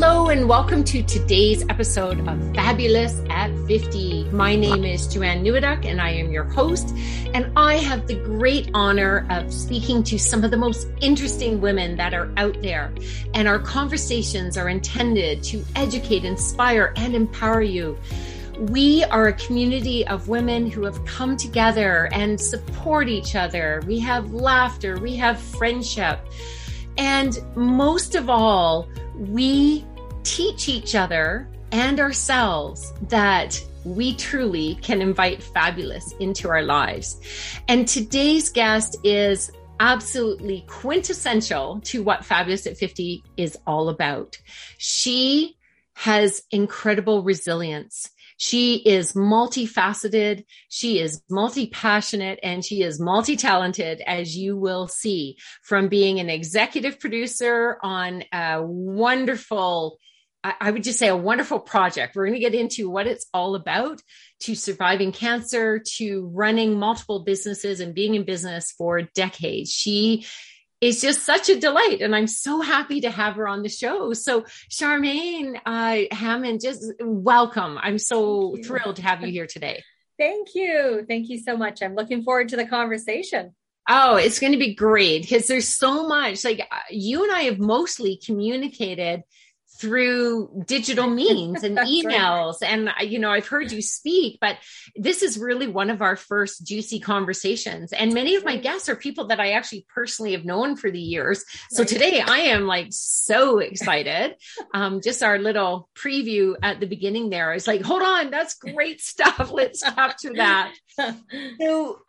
Hello, and welcome to today's episode of Fabulous at 50. My name is Joanne Neweduk, and I am your host. And I have the great honor of speaking to some of the most interesting women that are out there. And our conversations are intended to educate, inspire, and empower you. We are a community of women who have come together and support each other. We have laughter, we have friendship. And most of all, we teach each other and ourselves that we truly can invite fabulous into our lives. And today's guest is absolutely quintessential to what Fabulous at 50 is all about. She has incredible resilience. She is multifaceted, she is multi passionate, and she is multi talented, as you will see from being an executive producer on a wonderful. I would just say a wonderful project. We're going to get into what it's all about to surviving cancer, to running multiple businesses and being in business for decades. She is just such a delight. And I'm so happy to have her on the show. So, Charmaine uh, Hammond, just welcome. I'm so thrilled to have you here today. Thank you. Thank you so much. I'm looking forward to the conversation. Oh, it's going to be great because there's so much. Like uh, you and I have mostly communicated through digital means and emails. And you know i've heard you speak but this is really one of our first juicy conversations. And many of my guests are people that i actually personally have known for the years. So today i am like so excited. Um, just our little preview at the beginning there. Is like hold on that's great stuff. Let's capture that. So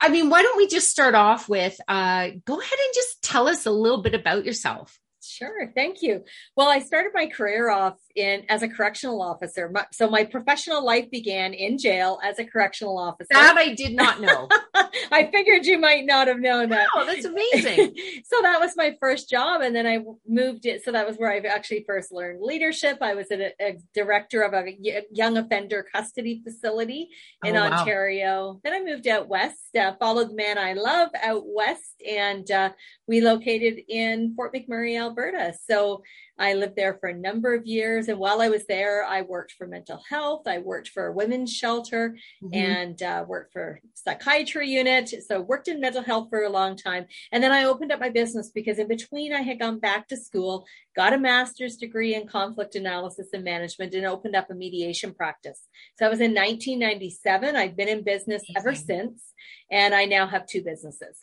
I mean, why don't we just start off with uh, go ahead and just tell us a little bit about yourself. Sure, thank you. Well, I started my career off in as a correctional officer. So my professional life began in jail as a correctional officer. That I did not know. I figured you might not have known that. Oh, that's amazing. so that was my first job, and then I moved it. So that was where I actually first learned leadership. I was a, a director of a young offender custody facility in oh, Ontario. Wow. Then I moved out west, uh, followed the man I love out west, and uh, we located in Fort McMurray, Alberta. So I lived there for a number of years. And while I was there, I worked for mental health. I worked for a women's shelter mm-hmm. and uh, worked for psychiatry unit. So worked in mental health for a long time. And then I opened up my business because in between I had gone back to school, got a master's degree in conflict analysis and management and opened up a mediation practice. So I was in 1997. I've been in business ever since. And I now have two businesses.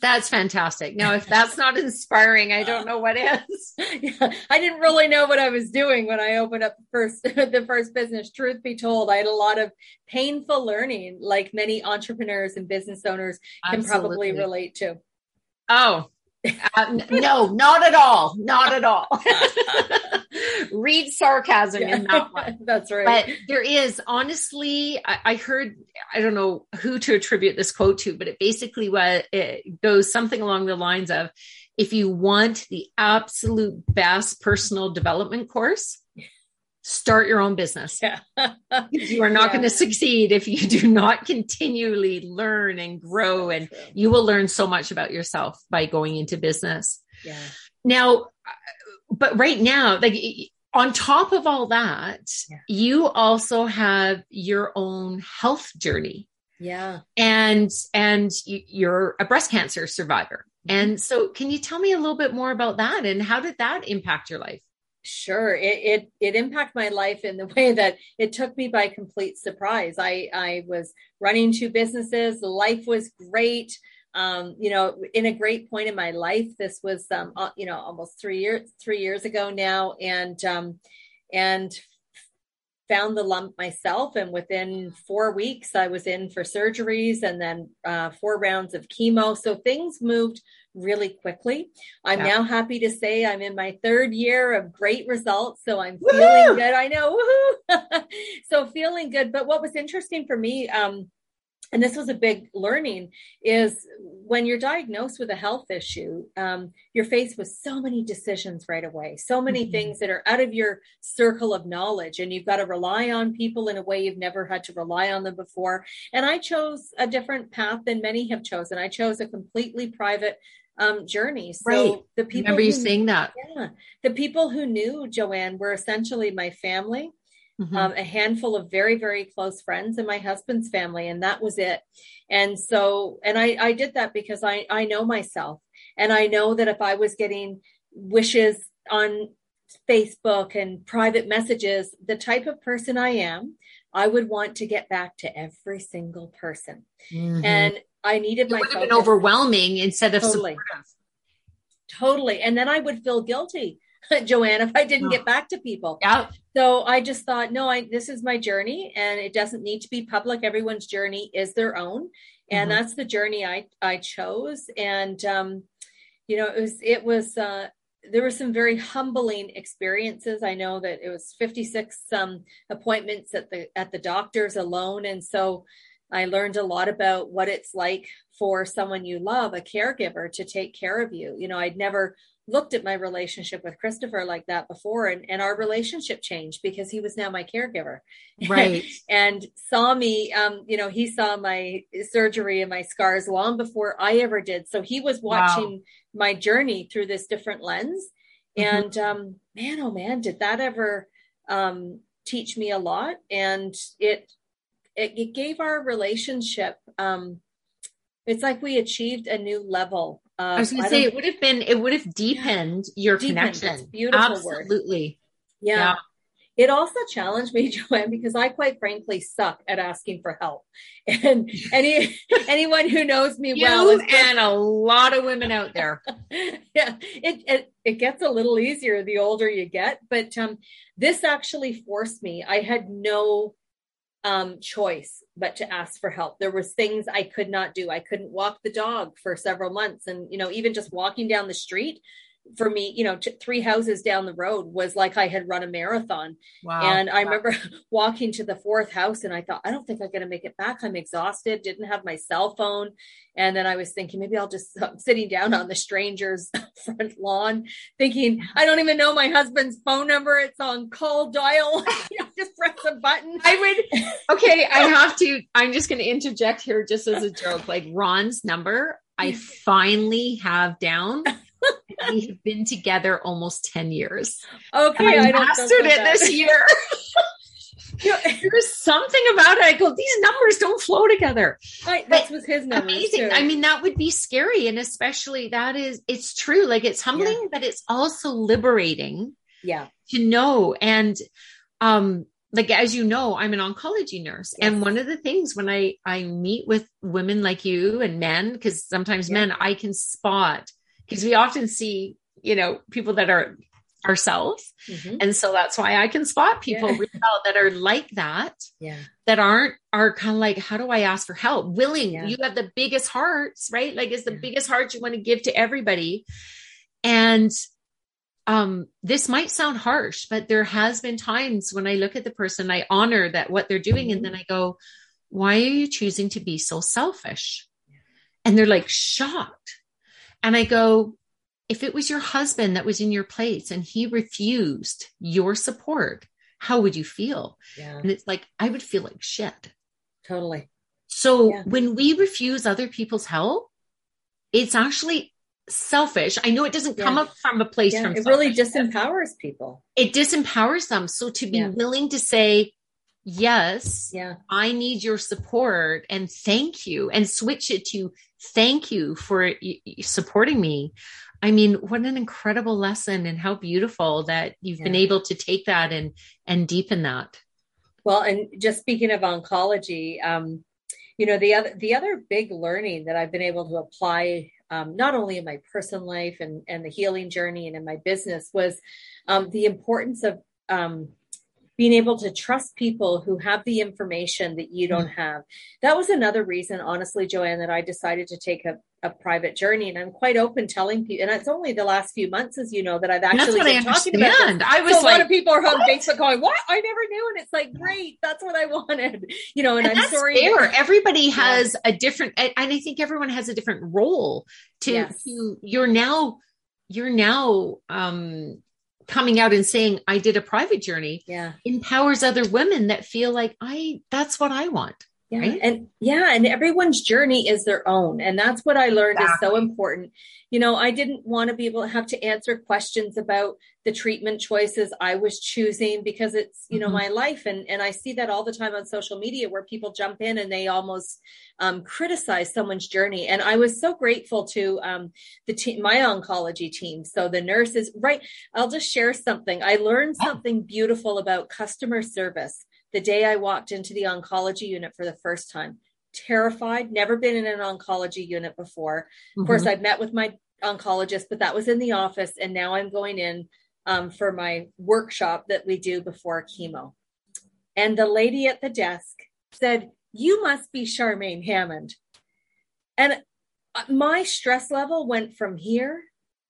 That's fantastic. Now, if that's not inspiring, I don't know what is. yeah, I didn't really know what I was doing when I opened up the first the first business. Truth be told, I had a lot of painful learning, like many entrepreneurs and business owners can Absolutely. probably relate to. Oh, uh, no, not at all. Not at all. Read sarcasm yeah, in that one. That's right. But there is honestly, I, I, heard, I don't know who to attribute this quote to, but it basically was, it goes something along the lines of, if you want the absolute best personal development course, start your own business. Yeah. you are not yeah. going to succeed if you do not continually learn and grow and true. you will learn so much about yourself by going into business. Yeah. Now but right now like on top of all that, yeah. you also have your own health journey. Yeah. And and you're a breast cancer survivor. Mm-hmm. And so can you tell me a little bit more about that and how did that impact your life? Sure. It, it, it impacted my life in the way that it took me by complete surprise. I I was running two businesses. Life was great. Um, you know, in a great point in my life. This was um, uh, you know, almost three years three years ago now, and um, and found the lump myself and within four weeks i was in for surgeries and then uh, four rounds of chemo so things moved really quickly. I'm yeah. now happy to say I'm in my third year of great results. So I'm Woo-hoo! feeling good. I know. so feeling good. But what was interesting for me, um, and this was a big learning is when you're diagnosed with a health issue um, you're faced with so many decisions right away so many mm-hmm. things that are out of your circle of knowledge and you've got to rely on people in a way you've never had to rely on them before and i chose a different path than many have chosen i chose a completely private um, journey. So right. the people remember you who, saying that. Yeah, the people who knew Joanne were essentially my family, mm-hmm. um, a handful of very very close friends, and my husband's family, and that was it. And so, and I I did that because I I know myself, and I know that if I was getting wishes on Facebook and private messages, the type of person I am, I would want to get back to every single person. Mm-hmm. And I needed my been overwhelming instead of totally. supportive. Totally. And then I would feel guilty, Joanne, if I didn't oh. get back to people. Yeah. So I just thought, no, I this is my journey and it doesn't need to be public. Everyone's journey is their own. And mm-hmm. that's the journey I I chose. And um, you know, it was it was uh there were some very humbling experiences. I know that it was 56 um, appointments at the at the doctors alone, and so I learned a lot about what it's like for someone you love, a caregiver, to take care of you. You know, I'd never looked at my relationship with Christopher like that before, and, and our relationship changed because he was now my caregiver, right? and saw me. Um, you know, he saw my surgery and my scars long before I ever did. So he was watching wow. my journey through this different lens, mm-hmm. and um, man, oh man, did that ever um, teach me a lot? And it it, it gave our relationship um it's like we achieved a new level I was going to say it would have been it would have deepened yeah, your deepened. connection. beautiful Absolutely. word. Yeah. yeah. It also challenged me, Joanne, because I quite frankly suck at asking for help. And any anyone who knows me you well, and a lot of women out there. yeah, it, it it gets a little easier the older you get, but um, this actually forced me. I had no um, choice but to ask for help. There was things I could not do. I couldn't walk the dog for several months, and you know, even just walking down the street for me, you know, t- three houses down the road was like I had run a marathon. Wow. And I wow. remember walking to the fourth house and I thought, I don't think I'm going to make it back. I'm exhausted, didn't have my cell phone. And then I was thinking, maybe I'll just uh, sitting down on the stranger's front lawn, thinking, I don't even know my husband's phone number. It's on call dial. just press a button. I would, okay, I have to, I'm just going to interject here just as a joke. Like Ron's number, I finally have down we have been together almost 10 years. Okay. I, I mastered it this year. There's something about it. I go, these numbers don't flow together. That was his number. Amazing. Too. I mean, that would be scary. And especially that is, it's true. Like it's humbling, yeah. but it's also liberating. Yeah. To know. And, um, like as you know i'm an oncology nurse yes. and one of the things when i i meet with women like you and men because sometimes yeah. men i can spot because we often see, you know, people that are ourselves. Mm-hmm. And so that's why I can spot people yeah. that are like that. Yeah. That aren't are kind of like, how do I ask for help? Willing. Yeah. You have the biggest hearts, right? Like it's the yeah. biggest heart you want to give to everybody. And um this might sound harsh, but there has been times when I look at the person, I honor that what they're doing, mm-hmm. and then I go, why are you choosing to be so selfish? And they're like shocked. And I go, if it was your husband that was in your place and he refused your support, how would you feel? Yeah. And it's like, I would feel like shit. Totally. So yeah. when we refuse other people's help, it's actually selfish. I know it doesn't yeah. come up from a place yeah, from it really disempowers people. It disempowers them. So to be willing to say, yes, yeah, I need your support and thank you and switch it to thank you for supporting me. I mean, what an incredible lesson and how beautiful that you've yeah. been able to take that and and deepen that. Well, and just speaking of oncology, um, you know, the other the other big learning that I've been able to apply um, not only in my personal life and and the healing journey and in my business was um, the importance of um, being able to trust people who have the information that you don't mm. have. That was another reason, honestly, Joanne, that I decided to take a, a private journey. And I'm quite open telling people, and it's only the last few months, as you know, that I've actually been talking about this. I was so like, a lot of people are on what? Facebook going, What? I never knew. And it's like, great, that's what I wanted. You know, and, and I'm sorry. Fair. Everybody has yeah. a different and I think everyone has a different role to, yes. to you're now you're now um coming out and saying I did a private journey yeah. empowers other women that feel like I that's what I want. Yeah. Right? And yeah, and everyone's journey is their own. And that's what I learned exactly. is so important. You know, I didn't want to be able to have to answer questions about the treatment choices I was choosing because it's, you know, mm-hmm. my life. And, and I see that all the time on social media where people jump in and they almost um, criticize someone's journey. And I was so grateful to um, the team, my oncology team. So the nurses, right. I'll just share something. I learned something beautiful about customer service the day I walked into the oncology unit for the first time. Terrified, never been in an oncology unit before. Of mm-hmm. course, I've met with my oncologist, but that was in the office. And now I'm going in um, for my workshop that we do before chemo. And the lady at the desk said, You must be Charmaine Hammond. And uh, my stress level went from here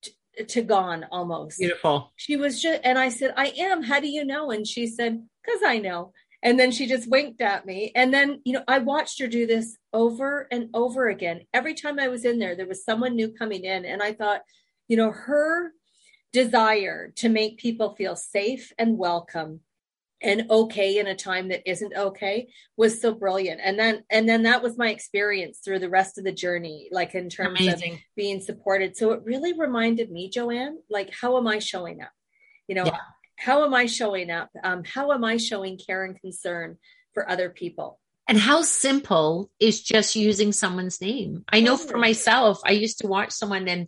to, to gone almost. Beautiful. She was just, and I said, I am. How do you know? And she said, Because I know. And then she just winked at me. And then, you know, I watched her do this over and over again. Every time I was in there, there was someone new coming in. And I thought, you know, her desire to make people feel safe and welcome and okay in a time that isn't okay was so brilliant and then and then that was my experience through the rest of the journey like in terms Amazing. of being supported so it really reminded me joanne like how am i showing up you know yeah how am I showing up? Um, how am I showing care and concern for other people? And how simple is just using someone's name? I know for myself, I used to watch someone and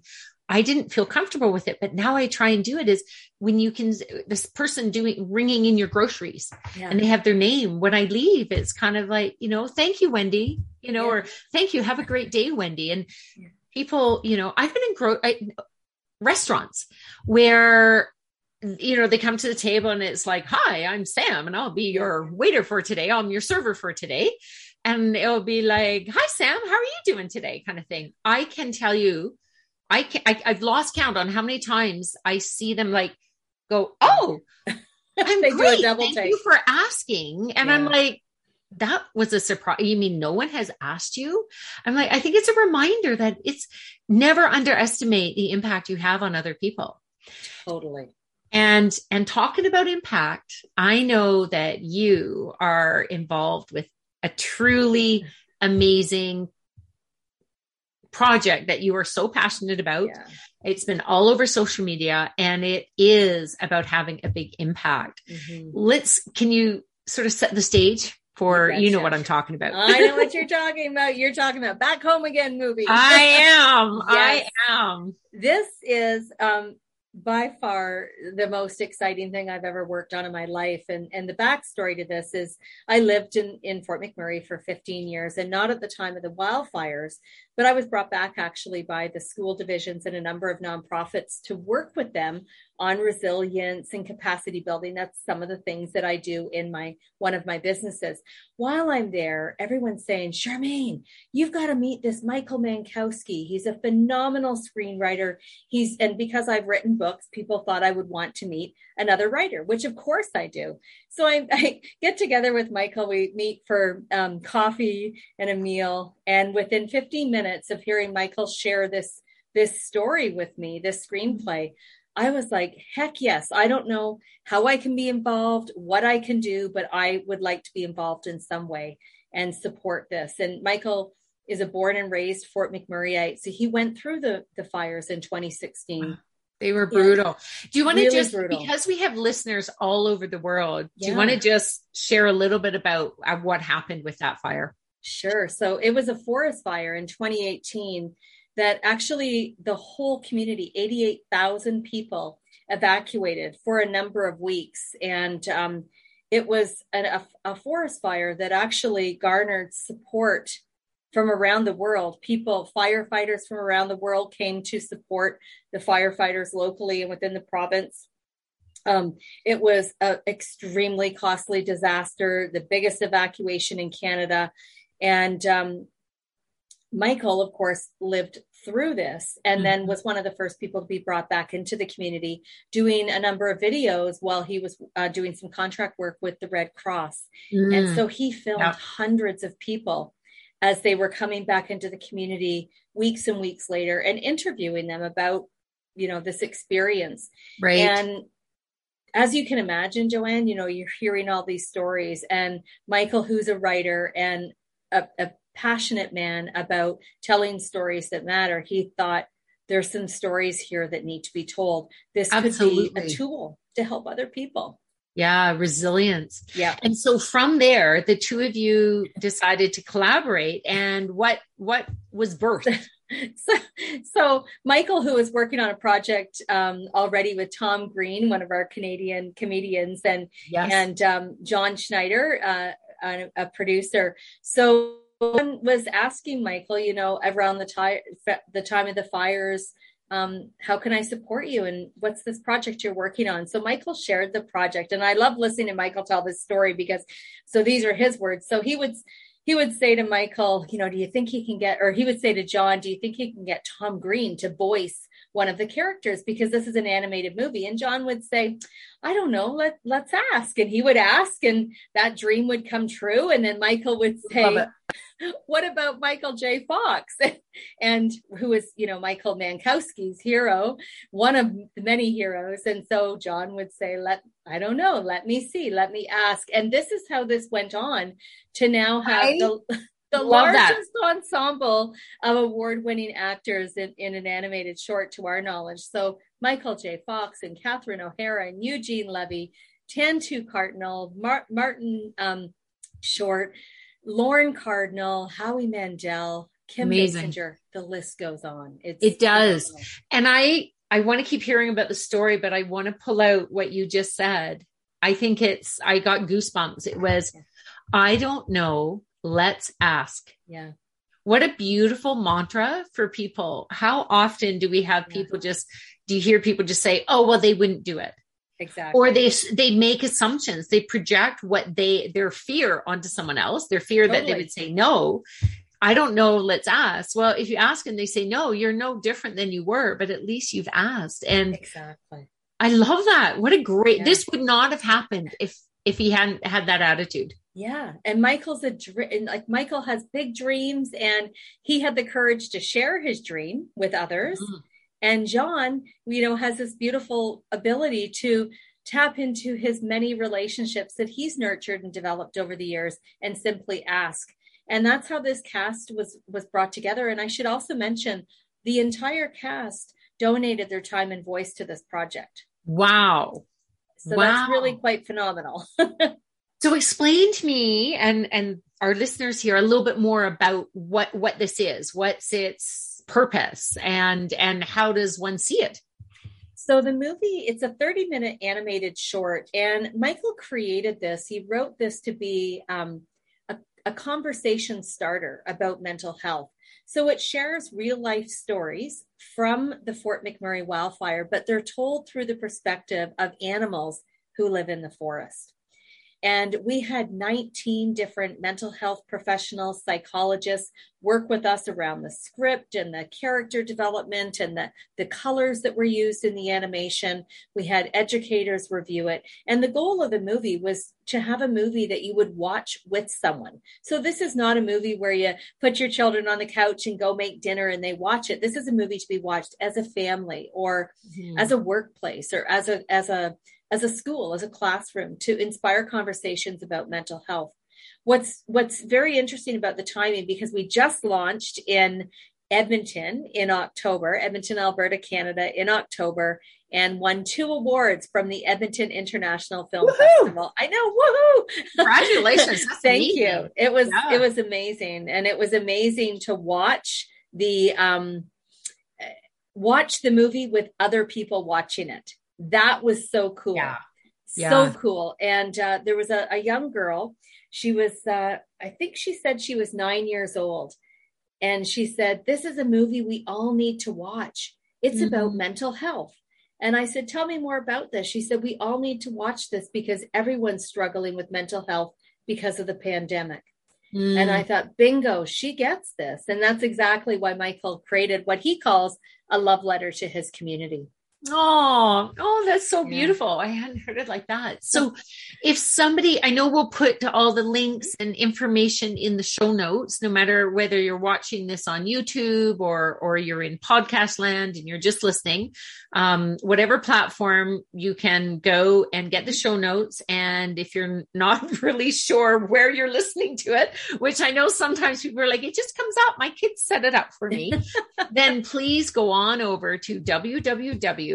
I didn't feel comfortable with it, but now I try and do it is when you can, this person doing, ringing in your groceries yeah. and they have their name. When I leave, it's kind of like, you know, thank you, Wendy, you know, yeah. or thank you. Have a great day, Wendy. And yeah. people, you know, I've been in gro- I, restaurants where you know, they come to the table and it's like, hi, I'm Sam and I'll be your waiter for today. I'm your server for today. And it'll be like, hi, Sam, how are you doing today? Kind of thing. I can tell you, I can, I, I've lost count on how many times I see them like go, oh, I'm they great. Thank take. you for asking. And yeah. I'm like, that was a surprise. You mean no one has asked you? I'm like, I think it's a reminder that it's never underestimate the impact you have on other people. Totally and and talking about impact i know that you are involved with a truly amazing project that you are so passionate about yeah. it's been all over social media and it is about having a big impact mm-hmm. let's can you sort of set the stage for you know what I'm talking about. I know what you're talking about. You're talking about Back Home Again movie. I am. yes. I am. This is um by far the most exciting thing I've ever worked on in my life. And, and the backstory to this is I lived in, in Fort McMurray for 15 years and not at the time of the wildfires, but I was brought back actually by the school divisions and a number of nonprofits to work with them on resilience and capacity building. That's some of the things that I do in my one of my businesses. While I'm there, everyone's saying, Charmaine, you've got to meet this Michael Mankowski. He's a phenomenal screenwriter. He's and because I've written books, people thought I would want to meet another writer, which of course I do. So I, I get together with Michael. We meet for um, coffee and a meal, and within 15 minutes of hearing Michael share this this story with me, this screenplay, I was like, heck yes. I don't know how I can be involved, what I can do, but I would like to be involved in some way and support this. And Michael is a born and raised Fort McMurrayite. So he went through the, the fires in 2016. They were brutal. Yeah. Do you want to really just, brutal. because we have listeners all over the world, do you want to just share a little bit about uh, what happened with that fire? Sure. So it was a forest fire in 2018 that actually the whole community, 88,000 people evacuated for a number of weeks. And um, it was an, a, a forest fire that actually garnered support from around the world. People, firefighters from around the world came to support the firefighters locally and within the province. Um, it was an extremely costly disaster, the biggest evacuation in Canada. And um, Michael, of course, lived through this and then mm-hmm. was one of the first people to be brought back into the community doing a number of videos while he was uh, doing some contract work with the red cross mm. and so he filmed yeah. hundreds of people as they were coming back into the community weeks and weeks later and interviewing them about you know this experience right and as you can imagine joanne you know you're hearing all these stories and michael who's a writer and a, a passionate man about telling stories that matter, he thought there's some stories here that need to be told. This Absolutely. could be a tool to help other people. Yeah, resilience. Yeah. And so from there, the two of you decided to collaborate and what what was birthed? so, so Michael, who was working on a project um, already with Tom Green, one of our Canadian comedians, and yes. and um, John Schneider, uh, a, a producer. So was asking Michael, you know, around the time the time of the fires, um, how can I support you? And what's this project you're working on? So Michael shared the project, and I love listening to Michael tell this story because so these are his words. So he would he would say to Michael, you know, do you think he can get, or he would say to John, do you think he can get Tom Green to voice one of the characters because this is an animated movie? And John would say, I don't know, let let's ask. And he would ask, and that dream would come true. And then Michael would say, what about Michael J. Fox? and who is, you know, Michael Mankowski's hero, one of many heroes. And so John would say, let, I don't know, let me see, let me ask. And this is how this went on to now have I the, the largest that. ensemble of award winning actors in, in an animated short to our knowledge. So Michael J. Fox and Catherine O'Hara and Eugene Levy, Tantoo Cardinal, Mar- Martin um, Short, Lorne Cardinal, Howie Mandel, Kim Amazing. Basinger. The list goes on. It's it does. And I I want to keep hearing about the story, but I want to pull out what you just said. I think it's I got goosebumps. It was I don't know, let's ask. Yeah. What a beautiful mantra for people. How often do we have people yeah. just do you hear people just say, "Oh, well they wouldn't do it." Exactly. Or they they make assumptions. They project what they their fear onto someone else. Their fear totally. that they would say no. I don't know. Let's ask. Well, if you ask and they say no, you're no different than you were, but at least you've asked. And exactly. I love that. What a great. Yeah. This would not have happened if if he hadn't had that attitude. Yeah. And Michael's a dream, like Michael has big dreams and he had the courage to share his dream with others. Mm-hmm. And John, you know, has this beautiful ability to tap into his many relationships that he's nurtured and developed over the years and simply ask. And that's how this cast was was brought together. And I should also mention the entire cast donated their time and voice to this project. Wow. So wow. that's really quite phenomenal. so explain to me and and our listeners here a little bit more about what what this is. What's its purpose and and how does one see it? So the movie it's a 30 minute animated short and michael created this. He wrote this to be um, a, a conversation starter about mental health. So it shares real life stories from the fort mcmurray wildfire but they're told through the perspective of animals who live in the forest and we had 19 different mental health professionals, psychologists work with us around the script and the character development and the, the colors that were used in the animation. We had educators review it. And the goal of the movie was to have a movie that you would watch with someone. So this is not a movie where you put your children on the couch and go make dinner and they watch it. This is a movie to be watched as a family or mm-hmm. as a workplace or as a, as a, as a school, as a classroom to inspire conversations about mental health. What's what's very interesting about the timing because we just launched in Edmonton in October, Edmonton, Alberta, Canada in October, and won two awards from the Edmonton International Film woo-hoo! Festival. I know, woohoo! Congratulations! Thank amazing. you. It was yeah. it was amazing, and it was amazing to watch the um watch the movie with other people watching it that was so cool. Yeah. yeah. So cool. And uh, there was a, a, young girl. She was, uh, I think she said she was nine years old. And she said, This is a movie we all need to watch. It's mm-hmm. about mental health. And I said, Tell me more about this. She said, We all need to watch this because everyone's struggling with mental health because of the pandemic. Mm. And I thought, bingo, she gets this. And that's exactly why Michael created what he calls a love letter to his community. Oh, oh, that's so beautiful. I hadn't heard it like that. So if somebody, I know we'll put all the links and information in the show notes, no matter whether you're watching this on YouTube or, or you're in podcast land and you're just listening, um, whatever platform you can go and get the show notes. And if you're not really sure where you're listening to it, which I know sometimes people are like, it just comes up. My kids set it up for me. then please go on over to www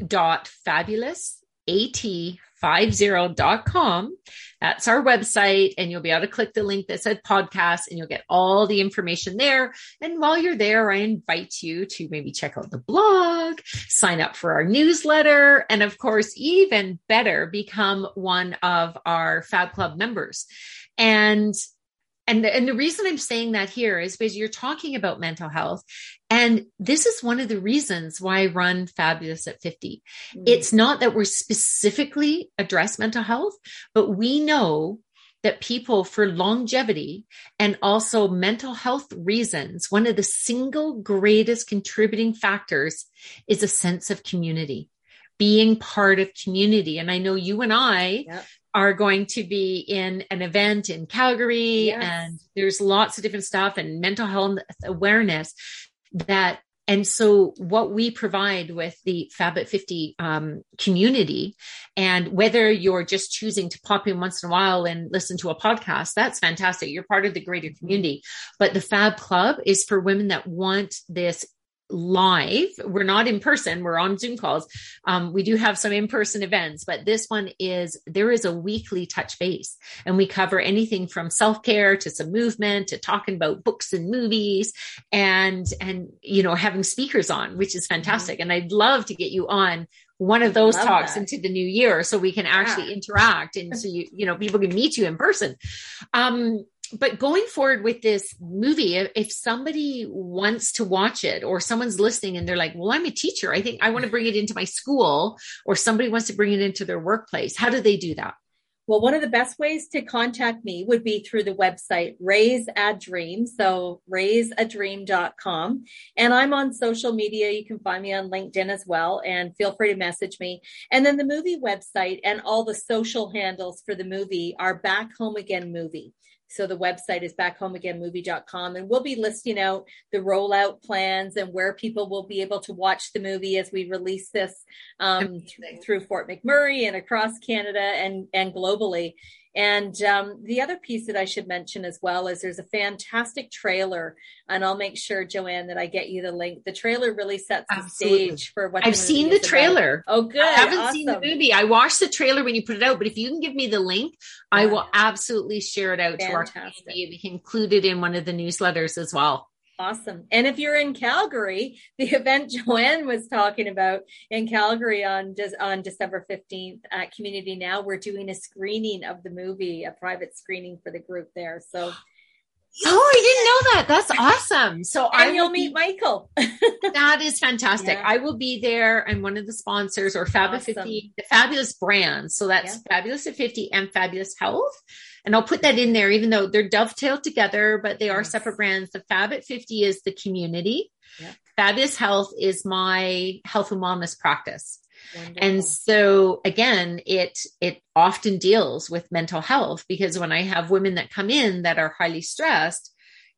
www.fabulousat50.com. That's our website, and you'll be able to click the link that said podcast, and you'll get all the information there. And while you're there, I invite you to maybe check out the blog, sign up for our newsletter, and of course, even better, become one of our Fab Club members. And and the, and the reason I'm saying that here is because you're talking about mental health. And this is one of the reasons why I run Fabulous at 50. Mm-hmm. It's not that we're specifically address mental health, but we know that people for longevity and also mental health reasons, one of the single greatest contributing factors is a sense of community being part of community. And I know you and I yep are going to be in an event in Calgary yes. and there's lots of different stuff and mental health awareness that and so what we provide with the Fab at 50 um, community and whether you're just choosing to pop in once in a while and listen to a podcast, that's fantastic. You're part of the greater community. But the Fab Club is for women that want this live. We're not in person. We're on Zoom calls. Um, we do have some in-person events, but this one is there is a weekly touch base, and we cover anything from self-care to some movement to talking about books and movies, and and you know having speakers on, which is fantastic. Mm-hmm. And I'd love to get you on one of those talks that. into the new year so we can actually yeah. interact and so you you know people can meet you in person um but going forward with this movie, if somebody wants to watch it or someone's listening and they're like, well, I'm a teacher. I think I want to bring it into my school or somebody wants to bring it into their workplace. How do they do that? Well, one of the best ways to contact me would be through the website Raise a Dream. So raiseadream.com. And I'm on social media. You can find me on LinkedIn as well. And feel free to message me. And then the movie website and all the social handles for the movie are Back Home Again Movie. So the website is backhomeagainmovie.com and we'll be listing out the rollout plans and where people will be able to watch the movie as we release this um, th- through Fort McMurray and across Canada and, and globally. And um, the other piece that I should mention as well is there's a fantastic trailer, and I'll make sure, Joanne, that I get you the link. The trailer really sets Absolutely. the stage for what I've seen the trailer. About. Oh, good. I haven't awesome. seen the movie. I watched the trailer when you put it out, but if you can give me the link, yeah. I will absolutely share it out fantastic. to our community. We can include it in one of the newsletters as well. Awesome. And if you're in Calgary, the event Joanne was talking about in Calgary on on December 15th at Community Now, we're doing a screening of the movie, a private screening for the group there. So Oh, I didn't know that. That's awesome. So and I you'll meet be, Michael. that is fantastic. Yeah. I will be there. I'm one of the sponsors or Fab awesome. 50, the fabulous brands. So that's yeah. fabulous at 50 and fabulous health. And I'll put that in there, even though they're dovetailed together, but they are separate brands. The Fab at 50 is the community. Yeah. Fabulous health is my health and wellness practice. Wonderful. And so again, it it often deals with mental health because when I have women that come in that are highly stressed,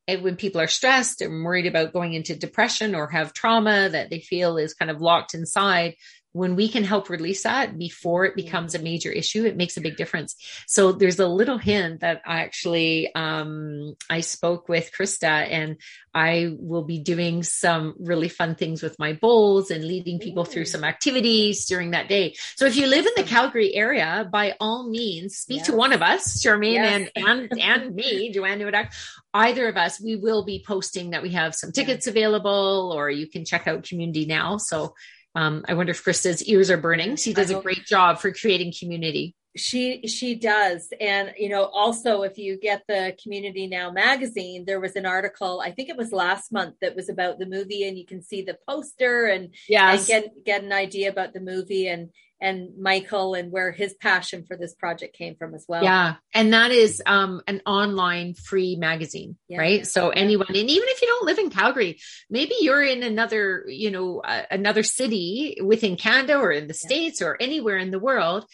and when people are stressed and worried about going into depression or have trauma that they feel is kind of locked inside, when we can help release that before it becomes a major issue, it makes a big difference. So there's a little hint that I actually, um, I spoke with Krista and I will be doing some really fun things with my bowls and leading people through some activities during that day. So if you live in the Calgary area, by all means, speak yes. to one of us, Charmaine yes. and, and, and me, Joanne Neweduk, either of us, we will be posting that we have some tickets available or you can check out community now. So um, I wonder if Krista's ears are burning. She does a great job for creating community. She she does, and you know, also if you get the Community Now magazine, there was an article I think it was last month that was about the movie, and you can see the poster and yeah, and get get an idea about the movie and and Michael and where his passion for this project came from as well. Yeah. And that is um, an online free magazine, yeah. right? So anyone, and even if you don't live in Calgary, maybe you're in another, you know, uh, another city within Canada or in the. States or anywhere in the world.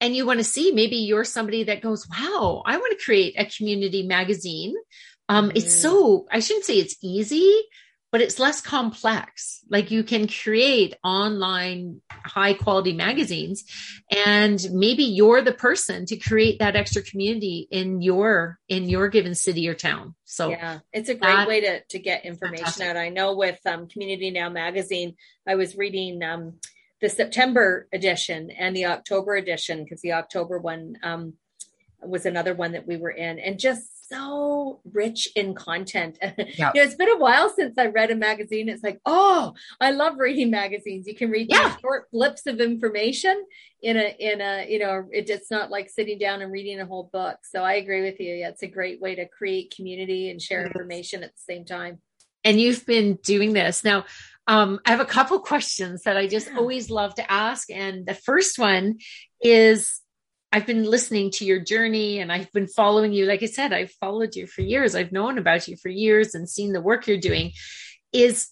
And you want to see, maybe you're somebody that goes, wow, I want to create a community magazine. Um, mm. It's so, I shouldn't say it's easy, but it's less complex. Like you can create online high quality magazines and maybe you're the person to create that extra community in your, in your given city or town. So yeah, it's a great way to, to get information fantastic. out. I know with um, Community Now magazine, I was reading um, the September edition and the October edition because the October one um, was another one that we were in and just so rich in content. Yep. you know, it's been a while since I read a magazine. It's like, oh, I love reading magazines. You can read yeah. short blips of information in a in a you know, it, it's not like sitting down and reading a whole book. So I agree with you. Yeah, it's a great way to create community and share information at the same time. And you've been doing this now. Um, I have a couple questions that I just always love to ask, and the first one is I've been listening to your journey and I've been following you. Like I said, I've followed you for years. I've known about you for years and seen the work you're doing. Is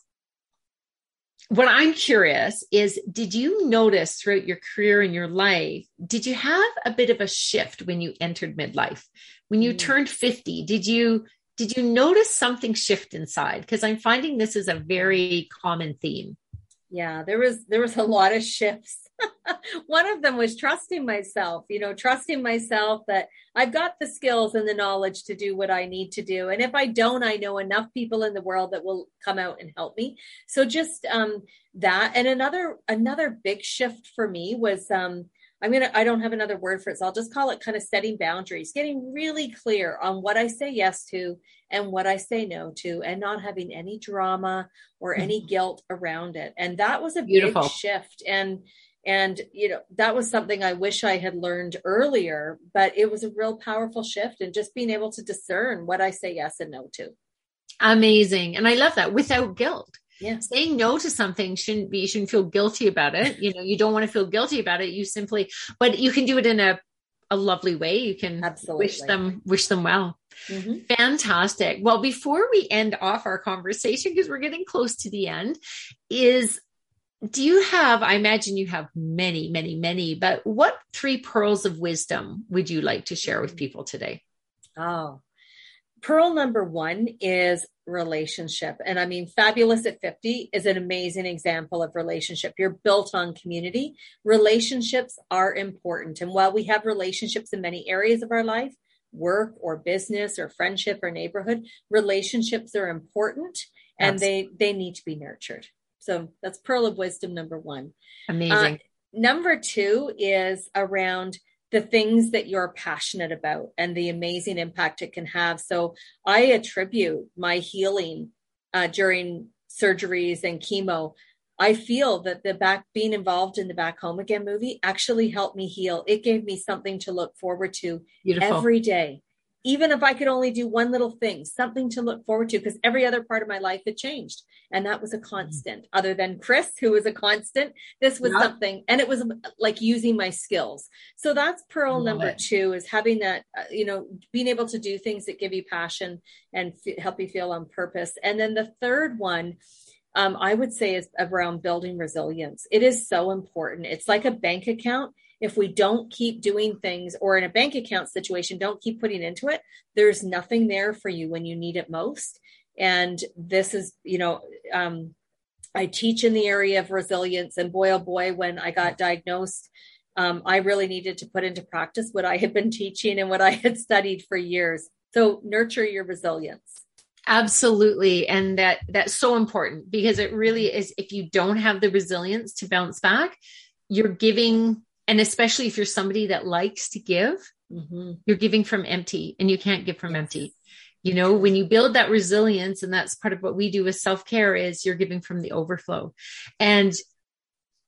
what I'm curious is did you notice throughout your career and your life, did you have a bit of a shift when you entered midlife? When you mm. turned 50, did you did you notice something shift inside? Because I'm finding this is a very common theme. Yeah, there was there was a lot of shifts one of them was trusting myself, you know, trusting myself that I've got the skills and the knowledge to do what I need to do. And if I don't, I know enough people in the world that will come out and help me. So just um, that. And another, another big shift for me was, um, I'm going to, I don't have another word for it. So I'll just call it kind of setting boundaries, getting really clear on what I say yes to and what I say no to, and not having any drama or any mm-hmm. guilt around it. And that was a Beautiful. big shift. And, and, you know, that was something I wish I had learned earlier, but it was a real powerful shift and just being able to discern what I say yes and no to. Amazing. And I love that without guilt. Yeah. Saying no to something shouldn't be, you shouldn't feel guilty about it. You know, you don't want to feel guilty about it. You simply, but you can do it in a, a lovely way. You can Absolutely. wish them, wish them well. Mm-hmm. Fantastic. Well, before we end off our conversation, because we're getting close to the end, is do you have i imagine you have many many many but what three pearls of wisdom would you like to share with mm. people today? Oh pearl number one is relationship. And i mean fabulous at 50 is an amazing example of relationship. You're built on community. Relationships are important. And while we have relationships in many areas of our life work or business or friendship or neighborhood relationships are important and Absolutely. they they need to be nurtured so that's pearl of wisdom number one. Amazing. Uh, number two is around the things that you're passionate about and the amazing impact it can have. So I attribute my healing uh, during surgeries and chemo. I feel that the back being involved in the back home again movie actually helped me heal. It gave me something to look forward to Beautiful. every day even if I could only do one little thing, something to look forward to, because every other part of my life had changed. And that was a constant, mm-hmm. other than Chris, who was a constant. This was something, and it was like using my skills. So that's pearl number it. two is having that, uh, you know, being able to do things that give you passion and f- help you feel on purpose. And then the third one, um, I would say is around building resilience. It is so important. It's like a bank account if we don't keep doing things or in a bank account situation, don't keep putting into it, there's nothing there for you when you need it most. And this is, you know, um, I teach in the area of resilience. And boy, oh boy, when I got diagnosed, um, I really needed to put into practice what I had been teaching and what I had studied for years. So nurture your resilience. Absolutely. And that that's so important because it really is if you don't have the resilience to bounce back, you're giving and especially if you're somebody that likes to give mm-hmm. you're giving from empty and you can't give from empty. You know when you build that resilience and that's part of what we do with self-care is you're giving from the overflow. And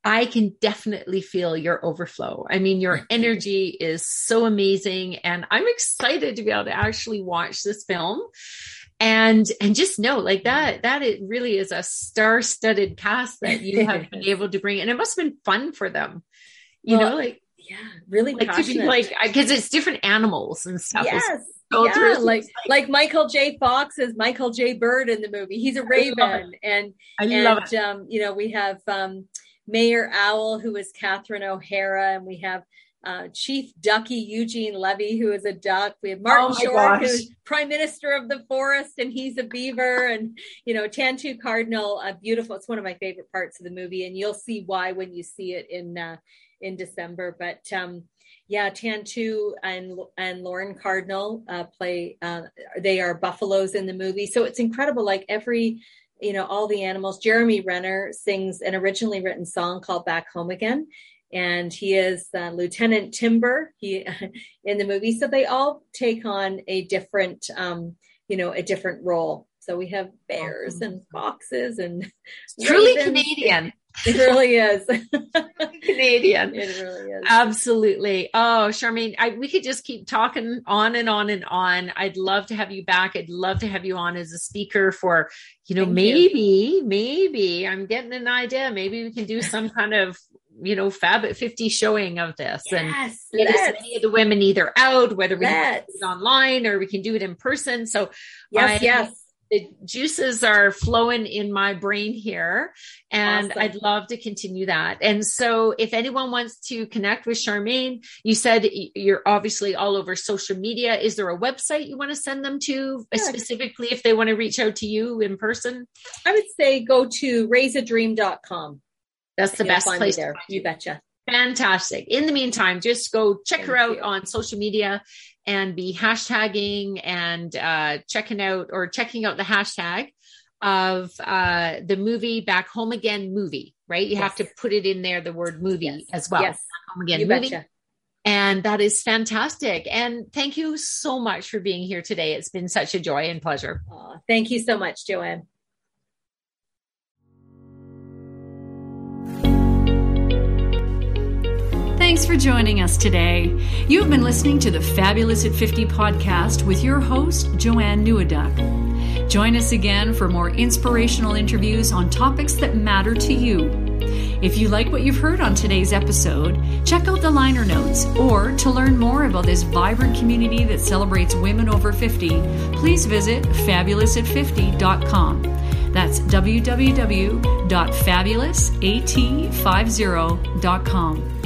I can definitely feel your overflow. I mean, your energy is so amazing and I'm excited to be able to actually watch this film. And and just know like that that it really is a star-studded cast that you have been able to bring and it must have been fun for them You well, know, like yeah, really like passionate. like because it's different animals and stuff. Yes. yeah, like like Michael J. Fox is Michael J. Bird in the movie. He's a raven, and and. Um, you know, we have um, Mayor Owl, who is Catherine O'Hara, and we have uh, Chief Ducky Eugene Levy, who is a duck. We have Martin oh Short, who's Prime Minister of the Forest, and he's a beaver. And you know, Tantoo Cardinal, a beautiful. It's one of my favorite parts of the movie, and you'll see why when you see it in uh, in December. But um, yeah, Tantoo and and Lorne Cardinal uh, play. Uh, they are buffaloes in the movie, so it's incredible. Like every, you know, all the animals. Jeremy Renner sings an originally written song called "Back Home Again," and he is uh, Lieutenant Timber. He in the movie, so they all take on a different, um, you know, a different role. So we have bears and foxes and truly Canadian. It really is. Canadian. It really is. Absolutely. Oh, Charmaine, I, we could just keep talking on and on and on. I'd love to have you back. I'd love to have you on as a speaker for, you know, Thank maybe, you. maybe I'm getting an idea. Maybe we can do some kind of you know, Fab at 50 showing of this yes, and get as many of the women either out, whether we do it online or we can do it in person. So yes, I, yes the juices are flowing in my brain here and awesome. I'd love to continue that. And so if anyone wants to connect with Charmaine, you said you're obviously all over social media. Is there a website you want to send them to yeah. specifically if they want to reach out to you in person? I would say go to raiseadream.com. That's the best place there. You betcha. Fantastic. In the meantime, just go check Thank her out you. on social media and be hashtagging and uh, checking out or checking out the hashtag of uh, the movie Back Home Again movie, right? You yes. have to put it in there, the word movie yes. as well. Yes. Back Home Again you movie. Betcha. And that is fantastic. And thank you so much for being here today. It's been such a joy and pleasure. Oh, thank you so much, Joanne. Thanks for joining us today. You have been listening to the Fabulous at 50 podcast with your host, Joanne Neweduk. Join us again for more inspirational interviews on topics that matter to you. If you like what you've heard on today's episode, check out the liner notes, or to learn more about this vibrant community that celebrates women over 50, please visit fabulousat50.com. That's www.fabulousat50.com.